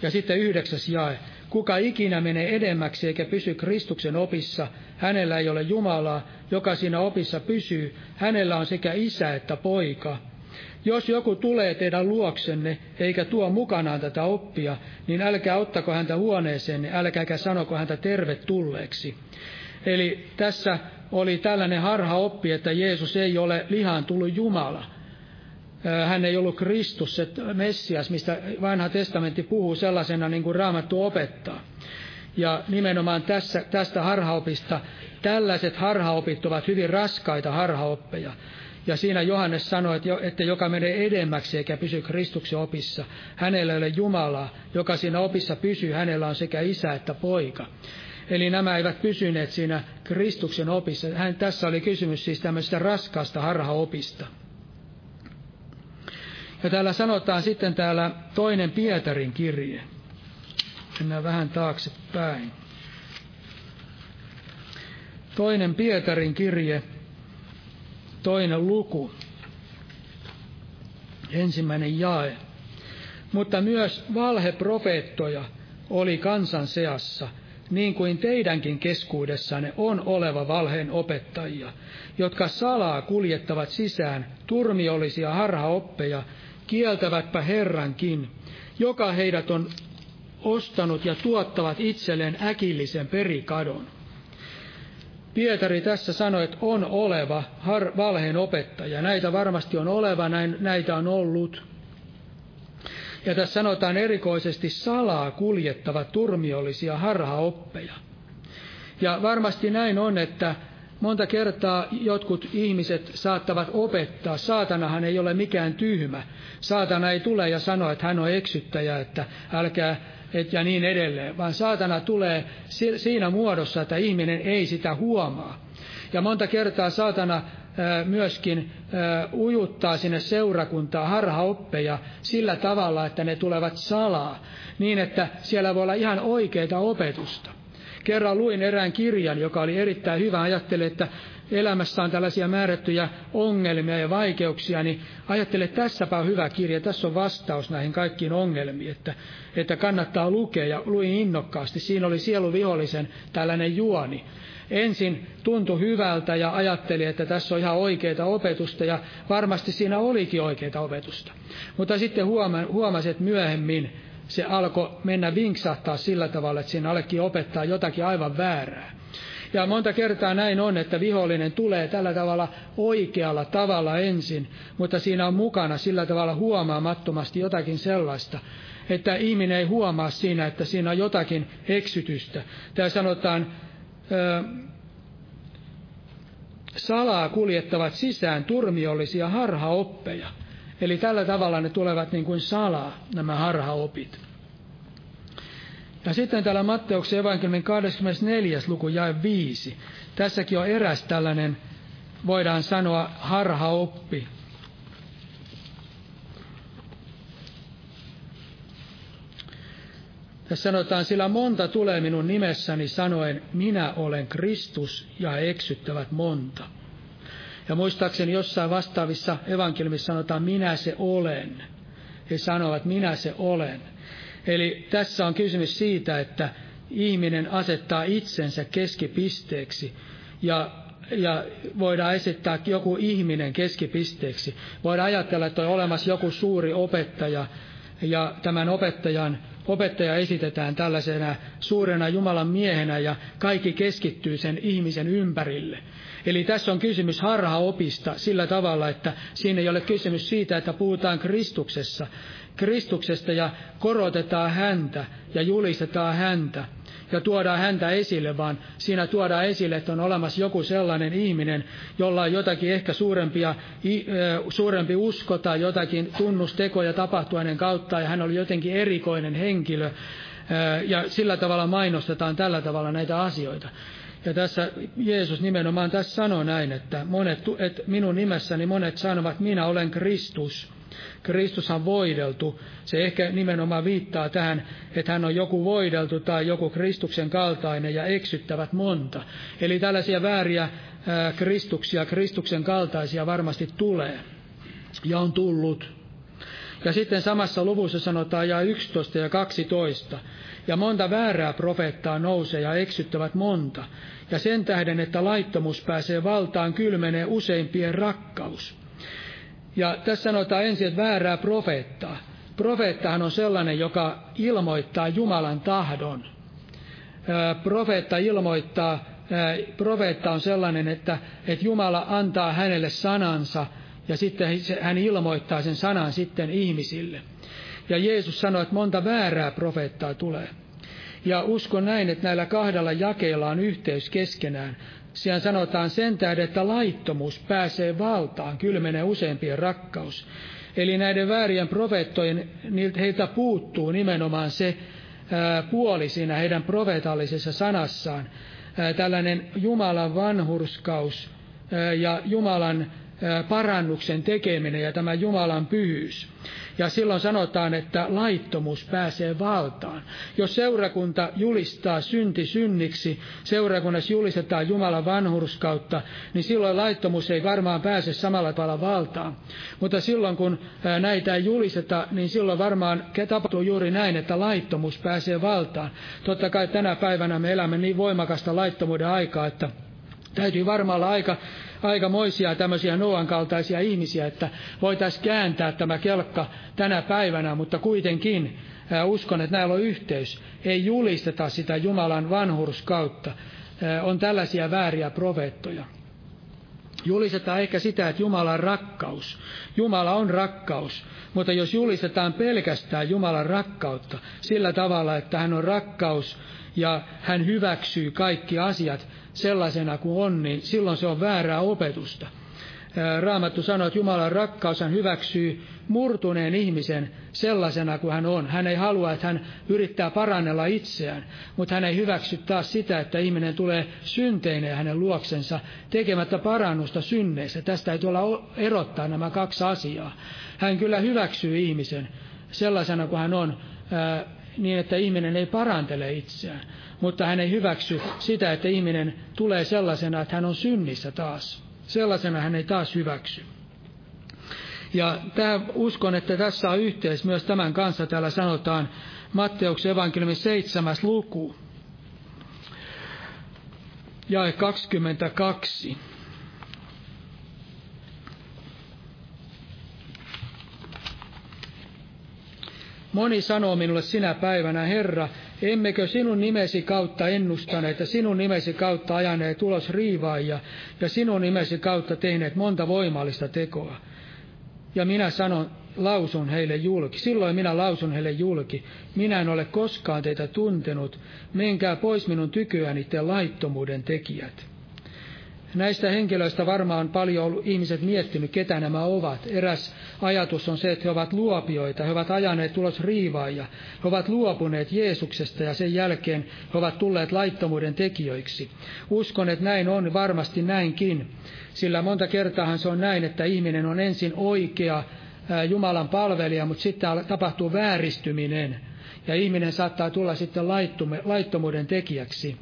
Ja sitten yhdeksäs jae. Kuka ikinä menee edemmäksi eikä pysy Kristuksen opissa, hänellä ei ole Jumalaa, joka siinä opissa pysyy, hänellä on sekä isä että poika. Jos joku tulee teidän luoksenne eikä tuo mukanaan tätä oppia, niin älkää ottako häntä huoneeseen, älkääkä sanoko häntä tervetulleeksi. Eli tässä oli tällainen harha oppi, että Jeesus ei ole lihaan tullut Jumala. Hän ei ollut Kristus, se Messias, mistä vanha testamentti puhuu sellaisena niin kuin Raamattu opettaa. Ja nimenomaan tässä, tästä harhaopista, tällaiset harhaopit ovat hyvin raskaita harhaoppeja. Ja siinä Johannes sanoi, että joka menee edemmäksi eikä pysy Kristuksen opissa, hänellä ei ole Jumalaa, joka siinä opissa pysyy, hänellä on sekä isä että poika. Eli nämä eivät pysyneet siinä Kristuksen opissa. Hän, tässä oli kysymys siis tämmöisestä raskaasta harhaopista. Ja täällä sanotaan sitten täällä toinen Pietarin kirje. Mennään vähän taaksepäin. Toinen Pietarin kirje, toinen luku, ensimmäinen jae. Mutta myös valheprofeettoja oli kansan seassa, niin kuin teidänkin keskuudessanne on oleva valheen opettajia, jotka salaa kuljettavat sisään turmiollisia harhaoppeja, kieltävätpä Herrankin, joka heidät on ostanut ja tuottavat itselleen äkillisen perikadon. Pietari tässä sanoi, että on oleva har, valheen opettaja. Näitä varmasti on oleva, näin, näitä on ollut. Ja tässä sanotaan erikoisesti salaa kuljettavat turmiollisia harhaoppeja. Ja varmasti näin on, että monta kertaa jotkut ihmiset saattavat opettaa. Saatanahan ei ole mikään tyhmä. Saatana ei tule ja sano, että hän on eksyttäjä, että älkää et ja niin edelleen, vaan saatana tulee siinä muodossa, että ihminen ei sitä huomaa. Ja monta kertaa saatana myöskin ujuttaa sinne seurakuntaa harhaoppeja sillä tavalla, että ne tulevat salaa, niin että siellä voi olla ihan oikeita opetusta. Kerran luin erään kirjan, joka oli erittäin hyvä. Ajattelin, että elämässä on tällaisia määrättyjä ongelmia ja vaikeuksia, niin ajattelen, että tässäpä on hyvä kirja, tässä on vastaus näihin kaikkiin ongelmiin, että, että kannattaa lukea, ja luin innokkaasti. Siinä oli sieluvihollisen tällainen juoni. Ensin tuntui hyvältä ja ajatteli, että tässä on ihan oikeita opetusta, ja varmasti siinä olikin oikeita opetusta. Mutta sitten huomasi, että myöhemmin se alkoi mennä vinksahtaa sillä tavalla, että siinä alekin opettaa jotakin aivan väärää. Ja monta kertaa näin on, että vihollinen tulee tällä tavalla oikealla tavalla ensin, mutta siinä on mukana sillä tavalla huomaamattomasti jotakin sellaista, että ihminen ei huomaa siinä, että siinä on jotakin eksytystä. Tämä sanotaan, ö, salaa kuljettavat sisään turmiollisia harhaoppeja. Eli tällä tavalla ne tulevat niin kuin salaa, nämä harhaopit. Ja sitten täällä Matteuksen evankeliumin 24. luku jae 5. Tässäkin on eräs tällainen, voidaan sanoa, harhaoppi. Ja sanotaan, sillä monta tulee minun nimessäni sanoen, minä olen Kristus, ja eksyttävät monta. Ja muistaakseni jossain vastaavissa evankeliumissa sanotaan, minä se olen. He sanovat, minä se olen. Eli tässä on kysymys siitä, että ihminen asettaa itsensä keskipisteeksi ja ja voidaan esittää joku ihminen keskipisteeksi. Voidaan ajatella, että on olemassa joku suuri opettaja, ja tämän opettajan, opettaja esitetään tällaisena suurena Jumalan miehenä, ja kaikki keskittyy sen ihmisen ympärille. Eli tässä on kysymys harhaopista sillä tavalla, että siinä ei ole kysymys siitä, että puhutaan Kristuksessa, Kristuksesta ja korotetaan häntä ja julistetaan häntä, ja tuodaan häntä esille, vaan siinä tuodaan esille, että on olemassa joku sellainen ihminen, jolla on jotakin ehkä suurempia, suurempi usko tai jotakin tunnustekoja tapahtuu hänen kautta, ja hän oli jotenkin erikoinen henkilö, ja sillä tavalla mainostetaan tällä tavalla näitä asioita. Ja tässä Jeesus nimenomaan tässä sanoo näin, että, monet, että minun nimessäni monet sanovat, minä olen Kristus. Kristus on voideltu. Se ehkä nimenomaan viittaa tähän, että hän on joku voideltu tai joku Kristuksen kaltainen ja eksyttävät monta. Eli tällaisia vääriä ää, Kristuksia, Kristuksen kaltaisia varmasti tulee ja on tullut. Ja sitten samassa luvussa sanotaan ja 11 ja 12. Ja monta väärää profeettaa nousee ja eksyttävät monta. Ja sen tähden, että laittomuus pääsee valtaan, kylmenee useimpien rakkaus. Ja tässä sanotaan ensin, että väärää profeettaa. Profeettahan on sellainen, joka ilmoittaa Jumalan tahdon. Profeetta ilmoittaa, profeetta on sellainen, että, että Jumala antaa hänelle sanansa ja sitten hän ilmoittaa sen sanan sitten ihmisille. Ja Jeesus sanoi, että monta väärää profeettaa tulee. Ja uskon näin, että näillä kahdella jakeella on yhteys keskenään. Siellä sanotaan sen tähden, että laittomuus pääsee valtaan, kylmenee useampien rakkaus. Eli näiden väärien profeettojen, heiltä puuttuu nimenomaan se puoli siinä heidän profeetallisessa sanassaan, tällainen Jumalan vanhurskaus ja Jumalan parannuksen tekeminen ja tämä Jumalan pyhyys. Ja silloin sanotaan, että laittomuus pääsee valtaan. Jos seurakunta julistaa synti synniksi, seurakunnassa julistetaan Jumalan vanhurskautta, niin silloin laittomuus ei varmaan pääse samalla tavalla valtaan. Mutta silloin kun näitä ei julisteta, niin silloin varmaan tapahtuu juuri näin, että laittomuus pääsee valtaan. Totta kai tänä päivänä me elämme niin voimakasta laittomuuden aikaa, että täytyy varmaan olla aika aikamoisia tämmöisiä Noan kaltaisia ihmisiä, että voitaisiin kääntää tämä kelkka tänä päivänä, mutta kuitenkin uskon, että näillä on yhteys. Ei julisteta sitä Jumalan vanhurskautta. On tällaisia vääriä profeettoja. Julistetaan ehkä sitä, että Jumala on rakkaus. Jumala on rakkaus. Mutta jos julistetaan pelkästään Jumalan rakkautta sillä tavalla, että hän on rakkaus ja hän hyväksyy kaikki asiat, sellaisena kuin on, niin silloin se on väärää opetusta. Raamattu sanoo, että Jumalan rakkaus hän hyväksyy murtuneen ihmisen sellaisena kuin hän on. Hän ei halua, että hän yrittää parannella itseään, mutta hän ei hyväksy taas sitä, että ihminen tulee synteinen hänen luoksensa tekemättä parannusta synneistä. Tästä ei tuolla erottaa nämä kaksi asiaa. Hän kyllä hyväksyy ihmisen sellaisena kuin hän on, niin että ihminen ei parantele itseään mutta hän ei hyväksy sitä, että ihminen tulee sellaisena, että hän on synnissä taas. Sellaisena hän ei taas hyväksy. Ja tämä, uskon, että tässä on yhteys myös tämän kanssa. Täällä sanotaan Matteuksen evankeliumin seitsemäs luku, jae 22. Moni sanoo minulle sinä päivänä, Herra, emmekö sinun nimesi kautta ennustaneet ja sinun nimesi kautta ajaneet ulos riivaajia ja sinun nimesi kautta tehneet monta voimallista tekoa. Ja minä sanon, lausun heille julki. Silloin minä lausun heille julki. Minä en ole koskaan teitä tuntenut. Menkää pois minun tykyäni te laittomuuden tekijät. Näistä henkilöistä varmaan paljon ollut ihmiset miettinyt, ketä nämä ovat. Eräs ajatus on se, että he ovat luopioita, he ovat ajaneet tulos riivaajia, he ovat luopuneet Jeesuksesta ja sen jälkeen he ovat tulleet laittomuuden tekijöiksi. Uskon, että näin on varmasti näinkin, sillä monta kertaahan se on näin, että ihminen on ensin oikea Jumalan palvelija, mutta sitten tapahtuu vääristyminen ja ihminen saattaa tulla sitten laittomuuden tekijäksi.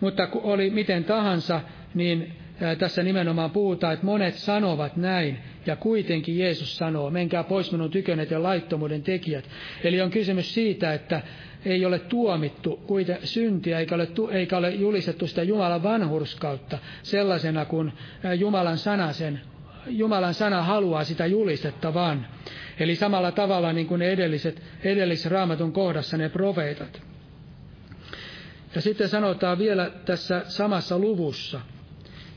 Mutta oli miten tahansa, niin tässä nimenomaan puhutaan, että monet sanovat näin, ja kuitenkin Jeesus sanoo, menkää pois minun tykönet ja laittomuuden tekijät. Eli on kysymys siitä, että ei ole tuomittu syntiä, eikä ole, eikä ole julistettu sitä Jumalan vanhurskautta sellaisena kuin Jumalan sana sen Jumalan sana haluaa sitä julistettavan. Eli samalla tavalla niin kuin ne edelliset, edellisraamatun kohdassa ne profeetat. Ja sitten sanotaan vielä tässä samassa luvussa,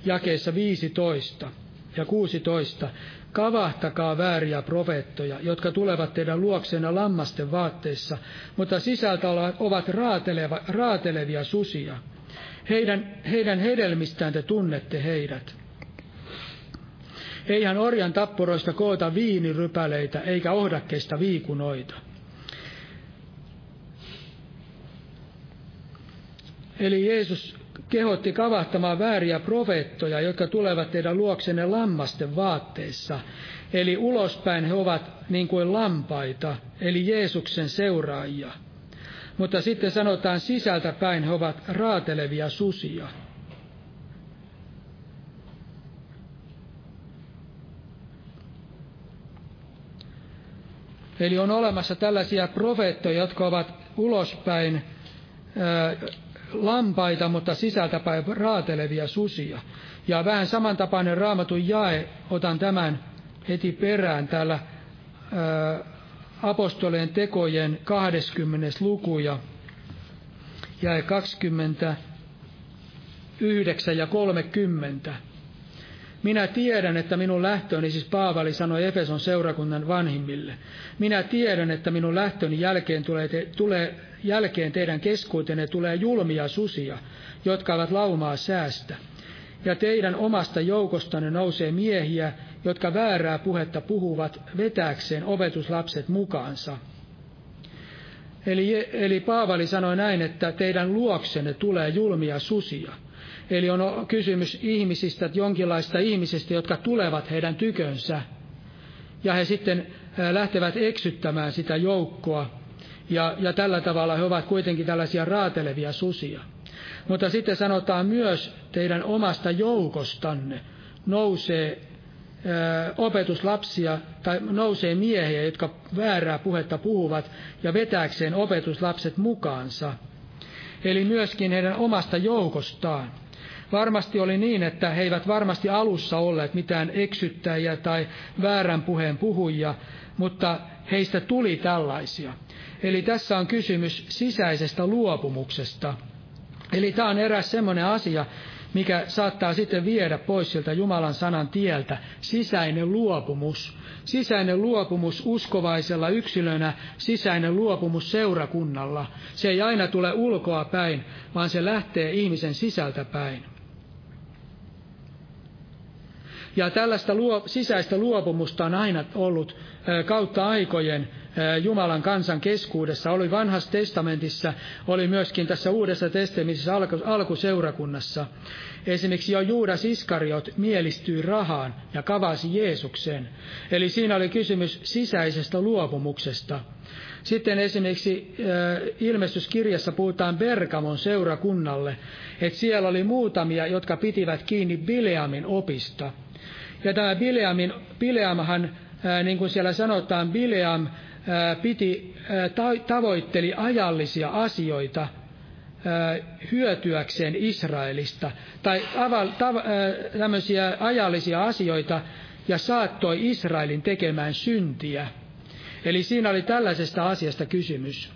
jakeessa 15 ja 16, Kavahtakaa vääriä profeettoja, jotka tulevat teidän luokseena lammasten vaatteissa, mutta sisältä ovat raateleva, raatelevia susia. Heidän, heidän hedelmistään te tunnette heidät. Eihän orjan tappuroista koota viinirypäleitä eikä ohdakkeista viikunoita. Eli Jeesus kehotti kavahtamaan vääriä profeettoja, jotka tulevat teidän luoksenne lammasten vaatteissa. Eli ulospäin he ovat niin kuin lampaita, eli Jeesuksen seuraajia. Mutta sitten sanotaan sisältä päin he ovat raatelevia susia. Eli on olemassa tällaisia profeettoja, jotka ovat ulospäin lampaita, mutta sisältäpäin raatelevia susia. Ja vähän samantapainen raamatun jae, otan tämän heti perään täällä ää, apostolien tekojen 20. luku ja jae 29 ja 30. Minä tiedän, että minun lähtöni, siis Paavali sanoi Efeson seurakunnan vanhimmille, minä tiedän, että minun lähtöni jälkeen tulee, te, tulee jälkeen teidän keskuutenne tulee julmia susia, jotka ovat laumaa säästä. Ja teidän omasta joukostanne nousee miehiä, jotka väärää puhetta puhuvat vetääkseen opetuslapset mukaansa. Eli, eli Paavali sanoi näin, että teidän luoksenne tulee julmia susia. Eli on kysymys ihmisistä, jonkinlaista ihmisistä, jotka tulevat heidän tykönsä. Ja he sitten lähtevät eksyttämään sitä joukkoa. Ja, ja tällä tavalla he ovat kuitenkin tällaisia raatelevia susia. Mutta sitten sanotaan myös teidän omasta joukostanne nousee opetuslapsia tai nousee miehiä, jotka väärää puhetta puhuvat ja vetääkseen opetuslapset mukaansa. Eli myöskin heidän omasta joukostaan. Varmasti oli niin, että he eivät varmasti alussa olleet mitään eksyttäjiä tai väärän puheen puhujia, mutta heistä tuli tällaisia. Eli tässä on kysymys sisäisestä luopumuksesta. Eli tämä on eräs semmoinen asia, mikä saattaa sitten viedä pois sieltä Jumalan sanan tieltä, sisäinen luopumus. Sisäinen luopumus uskovaisella yksilönä, sisäinen luopumus seurakunnalla. Se ei aina tule ulkoa päin, vaan se lähtee ihmisen sisältä päin. Ja tällaista luo, sisäistä luopumusta on aina ollut kautta aikojen Jumalan kansan keskuudessa. Oli vanhassa testamentissa, oli myöskin tässä uudessa testamentissa alku, alkuseurakunnassa. Esimerkiksi jo Juudas Iskariot mielistyi rahaan ja kavasi Jeesukseen. Eli siinä oli kysymys sisäisestä luopumuksesta. Sitten esimerkiksi ilmestyskirjassa puhutaan Bergamon seurakunnalle, että siellä oli muutamia, jotka pitivät kiinni Bileamin opista. Ja tämä Bileamin, Bileamhan, niin kuin siellä sanotaan, Bileam piti, tavoitteli ajallisia asioita hyötyäkseen Israelista, tai tämmöisiä ajallisia asioita, ja saattoi Israelin tekemään syntiä. Eli siinä oli tällaisesta asiasta kysymys.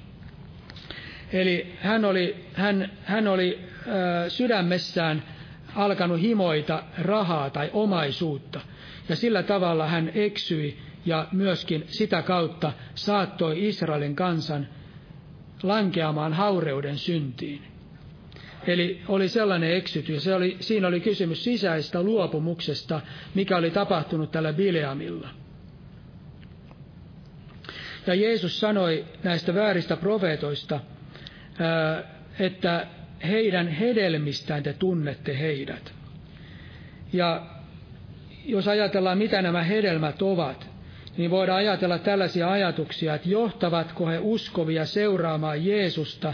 Eli hän oli, hän, hän oli ö, sydämessään alkanut himoita rahaa tai omaisuutta. Ja sillä tavalla hän eksyi ja myöskin sitä kautta saattoi Israelin kansan lankeamaan haureuden syntiin. Eli oli sellainen eksytys, ja se oli, siinä oli kysymys sisäistä luopumuksesta, mikä oli tapahtunut tällä Bileamilla. Ja Jeesus sanoi näistä vääristä profeetoista, että heidän hedelmistään te tunnette heidät. Ja jos ajatellaan, mitä nämä hedelmät ovat, niin voidaan ajatella tällaisia ajatuksia, että johtavatko he uskovia seuraamaan Jeesusta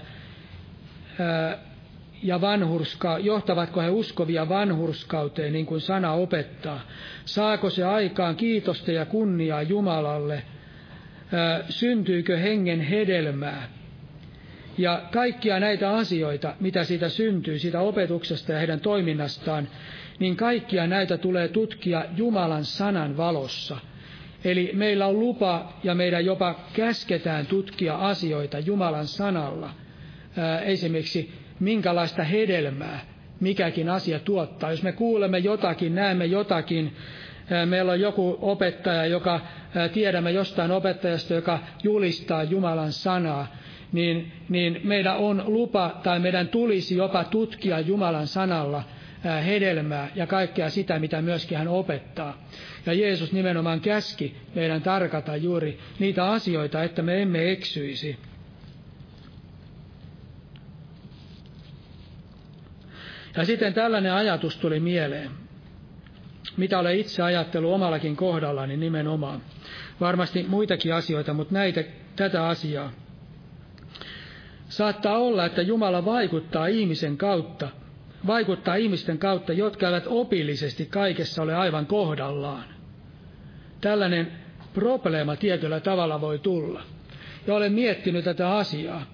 ja vanhurska, johtavatko he uskovia vanhurskauteen, niin kuin sana opettaa. Saako se aikaan kiitosta ja kunniaa Jumalalle? Syntyykö hengen hedelmää? Ja kaikkia näitä asioita, mitä siitä syntyy, siitä opetuksesta ja heidän toiminnastaan, niin kaikkia näitä tulee tutkia Jumalan sanan valossa. Eli meillä on lupa ja meidän jopa käsketään tutkia asioita Jumalan sanalla. esimerkiksi minkälaista hedelmää mikäkin asia tuottaa. Jos me kuulemme jotakin, näemme jotakin, meillä on joku opettaja, joka tiedämme jostain opettajasta, joka julistaa Jumalan sanaa, niin, niin meidän on lupa tai meidän tulisi jopa tutkia Jumalan sanalla hedelmää ja kaikkea sitä, mitä myöskin hän opettaa. Ja Jeesus nimenomaan käski meidän tarkata juuri niitä asioita, että me emme eksyisi. Ja sitten tällainen ajatus tuli mieleen, mitä olen itse ajatellut omallakin kohdallani nimenomaan. Varmasti muitakin asioita, mutta näitä, tätä asiaa. Saattaa olla, että Jumala vaikuttaa ihmisen kautta, vaikuttaa ihmisten kautta, jotka eivät opillisesti kaikessa ole aivan kohdallaan. Tällainen probleema tietyllä tavalla voi tulla. Ja olen miettinyt tätä asiaa.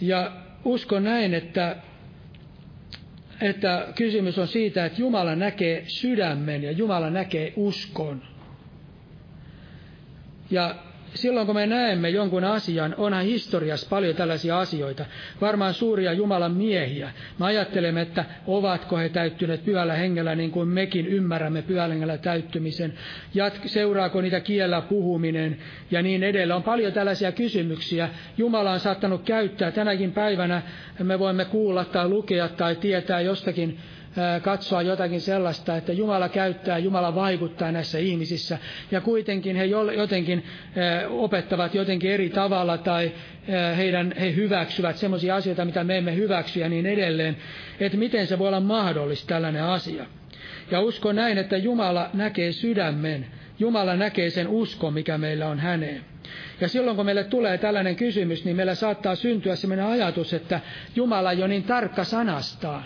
Ja uskon näin, että, että kysymys on siitä, että Jumala näkee sydämen ja Jumala näkee uskon. Ja silloin kun me näemme jonkun asian, onhan historiassa paljon tällaisia asioita, varmaan suuria Jumalan miehiä. Me ajattelemme, että ovatko he täyttyneet pyhällä hengellä niin kuin mekin ymmärrämme pyhällä hengellä täyttymisen, Jat- seuraako niitä kiellä puhuminen ja niin edelleen. On paljon tällaisia kysymyksiä. Jumala on saattanut käyttää tänäkin päivänä, me voimme kuulla tai lukea tai tietää jostakin katsoa jotakin sellaista, että Jumala käyttää, Jumala vaikuttaa näissä ihmisissä, ja kuitenkin he jotenkin opettavat jotenkin eri tavalla, tai heidän, he hyväksyvät sellaisia asioita, mitä me emme hyväksy, ja niin edelleen, että miten se voi olla mahdollista tällainen asia. Ja uskon näin, että Jumala näkee sydämen, Jumala näkee sen uskon, mikä meillä on häneen. Ja silloin kun meille tulee tällainen kysymys, niin meillä saattaa syntyä sellainen ajatus, että Jumala on jo niin tarkka sanastaan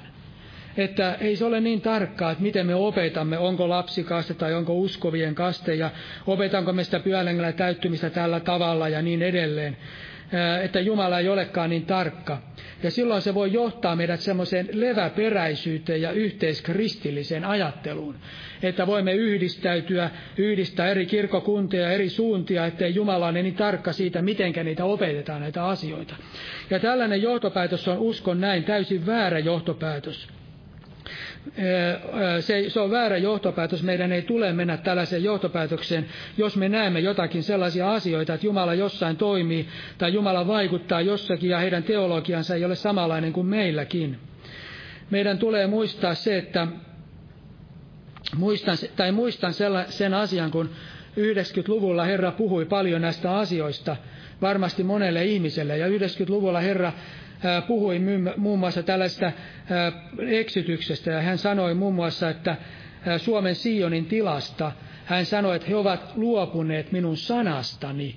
että ei se ole niin tarkkaa, että miten me opetamme, onko lapsi kaste tai onko uskovien kaste, ja opetanko me sitä pyölängellä täyttymistä tällä tavalla ja niin edelleen että Jumala ei olekaan niin tarkka. Ja silloin se voi johtaa meidät semmoiseen leväperäisyyteen ja yhteiskristilliseen ajatteluun, että voimme yhdistäytyä, yhdistää eri kirkokuntia ja eri suuntia, ettei Jumala ole niin tarkka siitä, miten niitä opetetaan näitä asioita. Ja tällainen johtopäätös on uskon näin täysin väärä johtopäätös se, se on väärä johtopäätös. Meidän ei tule mennä tällaiseen johtopäätökseen, jos me näemme jotakin sellaisia asioita, että Jumala jossain toimii tai Jumala vaikuttaa jossakin ja heidän teologiansa ei ole samanlainen kuin meilläkin. Meidän tulee muistaa se, että muistan, tai muistan sen asian, kun 90-luvulla Herra puhui paljon näistä asioista, varmasti monelle ihmiselle, ja 90-luvulla Herra puhui muun muassa tällaista eksytyksestä ja hän sanoi muun muassa, että Suomen Sionin tilasta, hän sanoi, että he ovat luopuneet minun sanastani.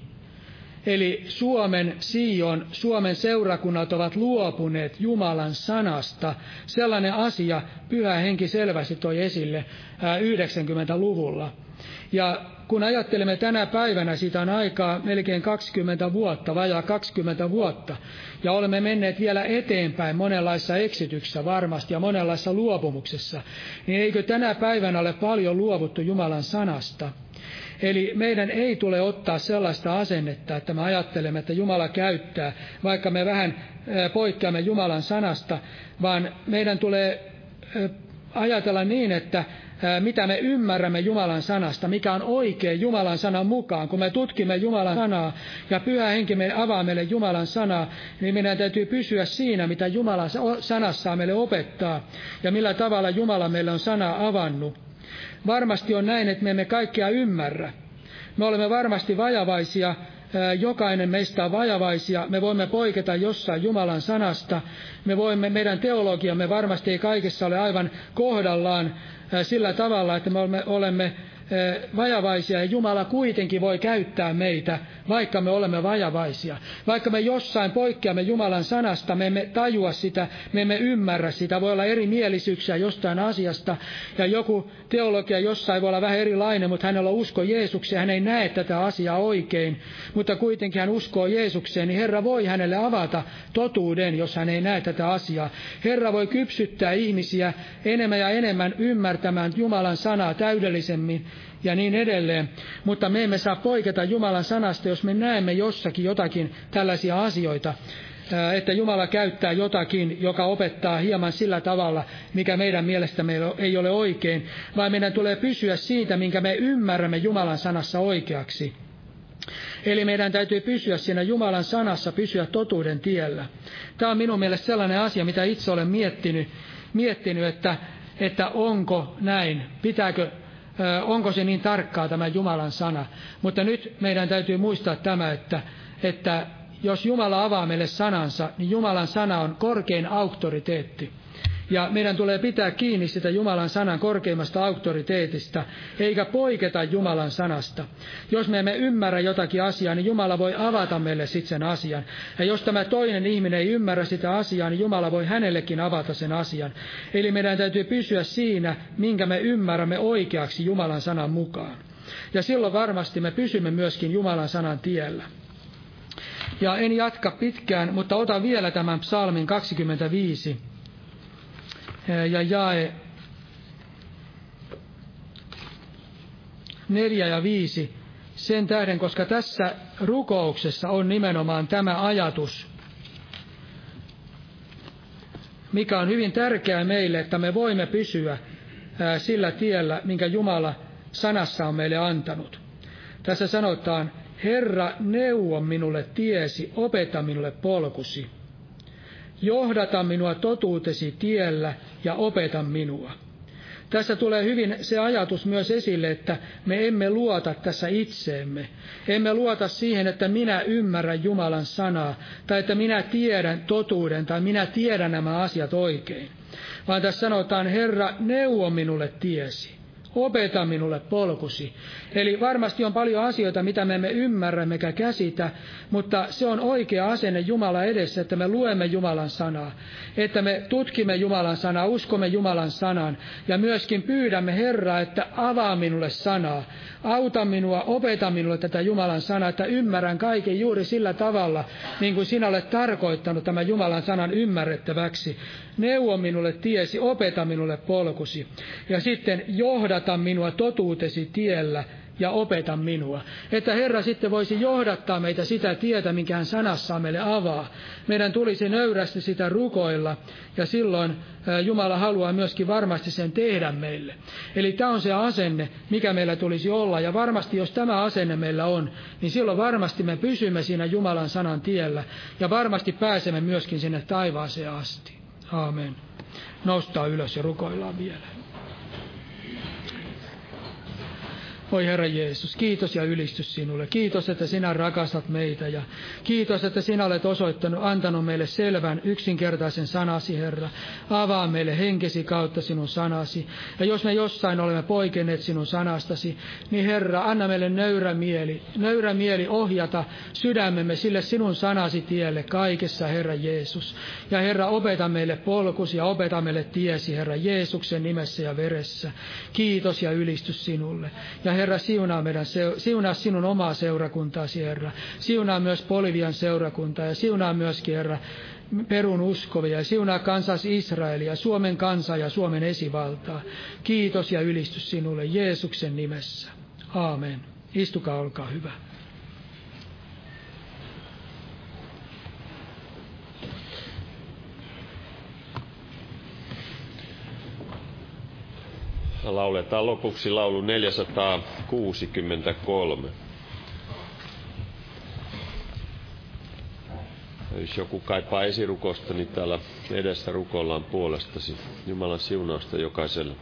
Eli Suomen Sion, Suomen seurakunnat ovat luopuneet Jumalan sanasta. Sellainen asia Pyhä Henki selvästi toi esille 90-luvulla. Ja kun ajattelemme tänä päivänä, siitä on aikaa melkein 20 vuotta, vajaa 20 vuotta, ja olemme menneet vielä eteenpäin monenlaissa eksityksissä varmasti ja monenlaissa luopumuksessa, niin eikö tänä päivänä ole paljon luovuttu Jumalan sanasta? Eli meidän ei tule ottaa sellaista asennetta, että me ajattelemme, että Jumala käyttää, vaikka me vähän poikkeamme Jumalan sanasta, vaan meidän tulee ajatella niin, että mitä me ymmärrämme Jumalan sanasta, mikä on oikein Jumalan sanan mukaan. Kun me tutkimme Jumalan sanaa ja pyhä henki me avaa meille Jumalan sanaa, niin meidän täytyy pysyä siinä, mitä Jumalan sanassa meille opettaa ja millä tavalla Jumala meille on sanaa avannut. Varmasti on näin, että me emme kaikkea ymmärrä. Me olemme varmasti vajavaisia, jokainen meistä on vajavaisia, me voimme poiketa jossain Jumalan sanasta, me voimme, meidän teologiamme varmasti ei kaikessa ole aivan kohdallaan, sillä tavalla, että me olemme, olemme vajavaisia ja Jumala kuitenkin voi käyttää meitä, vaikka me olemme vajavaisia. Vaikka me jossain poikkeamme Jumalan sanasta, me emme tajua sitä, me emme ymmärrä sitä. Voi olla eri mielisyyksiä jostain asiasta ja joku teologia jossain voi olla vähän erilainen, mutta hänellä on usko Jeesukseen, hän ei näe tätä asiaa oikein, mutta kuitenkin hän uskoo Jeesukseen, niin Herra voi hänelle avata totuuden, jos hän ei näe tätä asiaa. Herra voi kypsyttää ihmisiä enemmän ja enemmän ymmärtämään Jumalan sanaa täydellisemmin ja niin edelleen. Mutta me emme saa poiketa Jumalan sanasta, jos me näemme jossakin jotakin tällaisia asioita, että Jumala käyttää jotakin, joka opettaa hieman sillä tavalla, mikä meidän mielestä meillä ei ole oikein, vaan meidän tulee pysyä siitä, minkä me ymmärrämme Jumalan sanassa oikeaksi. Eli meidän täytyy pysyä siinä Jumalan sanassa, pysyä totuuden tiellä. Tämä on minun mielestä sellainen asia, mitä itse olen miettinyt, miettinyt että, että onko näin, pitääkö onko se niin tarkkaa tämä Jumalan sana. Mutta nyt meidän täytyy muistaa tämä, että, että jos Jumala avaa meille sanansa, niin Jumalan sana on korkein auktoriteetti. Ja meidän tulee pitää kiinni sitä Jumalan sanan korkeimmasta auktoriteetista, eikä poiketa Jumalan sanasta. Jos me emme ymmärrä jotakin asiaa, niin Jumala voi avata meille sitten sen asian. Ja jos tämä toinen ihminen ei ymmärrä sitä asiaa, niin Jumala voi hänellekin avata sen asian. Eli meidän täytyy pysyä siinä, minkä me ymmärrämme oikeaksi Jumalan sanan mukaan. Ja silloin varmasti me pysymme myöskin Jumalan sanan tiellä. Ja en jatka pitkään, mutta otan vielä tämän psalmin 25 ja jae neljä ja viisi sen tähden, koska tässä rukouksessa on nimenomaan tämä ajatus, mikä on hyvin tärkeää meille, että me voimme pysyä sillä tiellä, minkä Jumala sanassa on meille antanut. Tässä sanotaan, Herra, neuvo minulle tiesi, opeta minulle polkusi. Johdata minua totuutesi tiellä ja opeta minua. Tässä tulee hyvin se ajatus myös esille, että me emme luota tässä itseemme. Emme luota siihen, että minä ymmärrän Jumalan sanaa, tai että minä tiedän totuuden, tai minä tiedän nämä asiat oikein. Vaan tässä sanotaan, Herra, neuvo minulle tiesi opeta minulle polkusi. Eli varmasti on paljon asioita, mitä me emme ymmärrä mekä käsitä, mutta se on oikea asenne Jumala edessä, että me luemme Jumalan sanaa, että me tutkimme Jumalan sanaa, uskomme Jumalan sanan ja myöskin pyydämme Herraa, että avaa minulle sanaa, auta minua, opeta minulle tätä Jumalan sanaa, että ymmärrän kaiken juuri sillä tavalla, niin kuin sinä olet tarkoittanut tämän Jumalan sanan ymmärrettäväksi. Neuvo minulle tiesi, opeta minulle polkusi. Ja sitten johdata minua totuutesi tiellä ja opeta minua. Että Herra sitten voisi johdattaa meitä sitä tietä, minkä hän sanassaan meille avaa. Meidän tulisi nöyrästi sitä rukoilla, ja silloin Jumala haluaa myöskin varmasti sen tehdä meille. Eli tämä on se asenne, mikä meillä tulisi olla, ja varmasti jos tämä asenne meillä on, niin silloin varmasti me pysymme siinä Jumalan sanan tiellä, ja varmasti pääsemme myöskin sinne taivaaseen asti. Aamen. Noustaa ylös ja rukoillaan vielä. Oi Herra Jeesus, kiitos ja ylistys sinulle. Kiitos, että sinä rakastat meitä ja kiitos, että sinä olet osoittanut, antanut meille selvän, yksinkertaisen sanasi, Herra. Avaa meille henkesi kautta sinun sanasi. Ja jos me jossain olemme poikenneet sinun sanastasi, niin Herra, anna meille nöyrä mieli, nöyrä mieli ohjata sydämemme sille sinun sanasi tielle kaikessa, Herra Jeesus. Ja Herra, opeta meille polkus ja opeta meille tiesi, Herra Jeesuksen nimessä ja veressä. Kiitos ja ylistys sinulle. Ja Herra, siunaa, meidän, siunaa sinun omaa seurakuntaasi, Herra. Siunaa myös Polivian seurakuntaa ja siunaa myöskin, Herra, perun uskovia ja siunaa kansas Israelia, Suomen kansaa ja Suomen esivaltaa. Kiitos ja ylistys sinulle Jeesuksen nimessä. Aamen. Istukaa, olkaa hyvä. Lauletaan lopuksi laulu 463. Jos joku kaipaa esirukosta, niin täällä edessä rukoillaan puolestasi. Jumalan siunausta jokaiselle.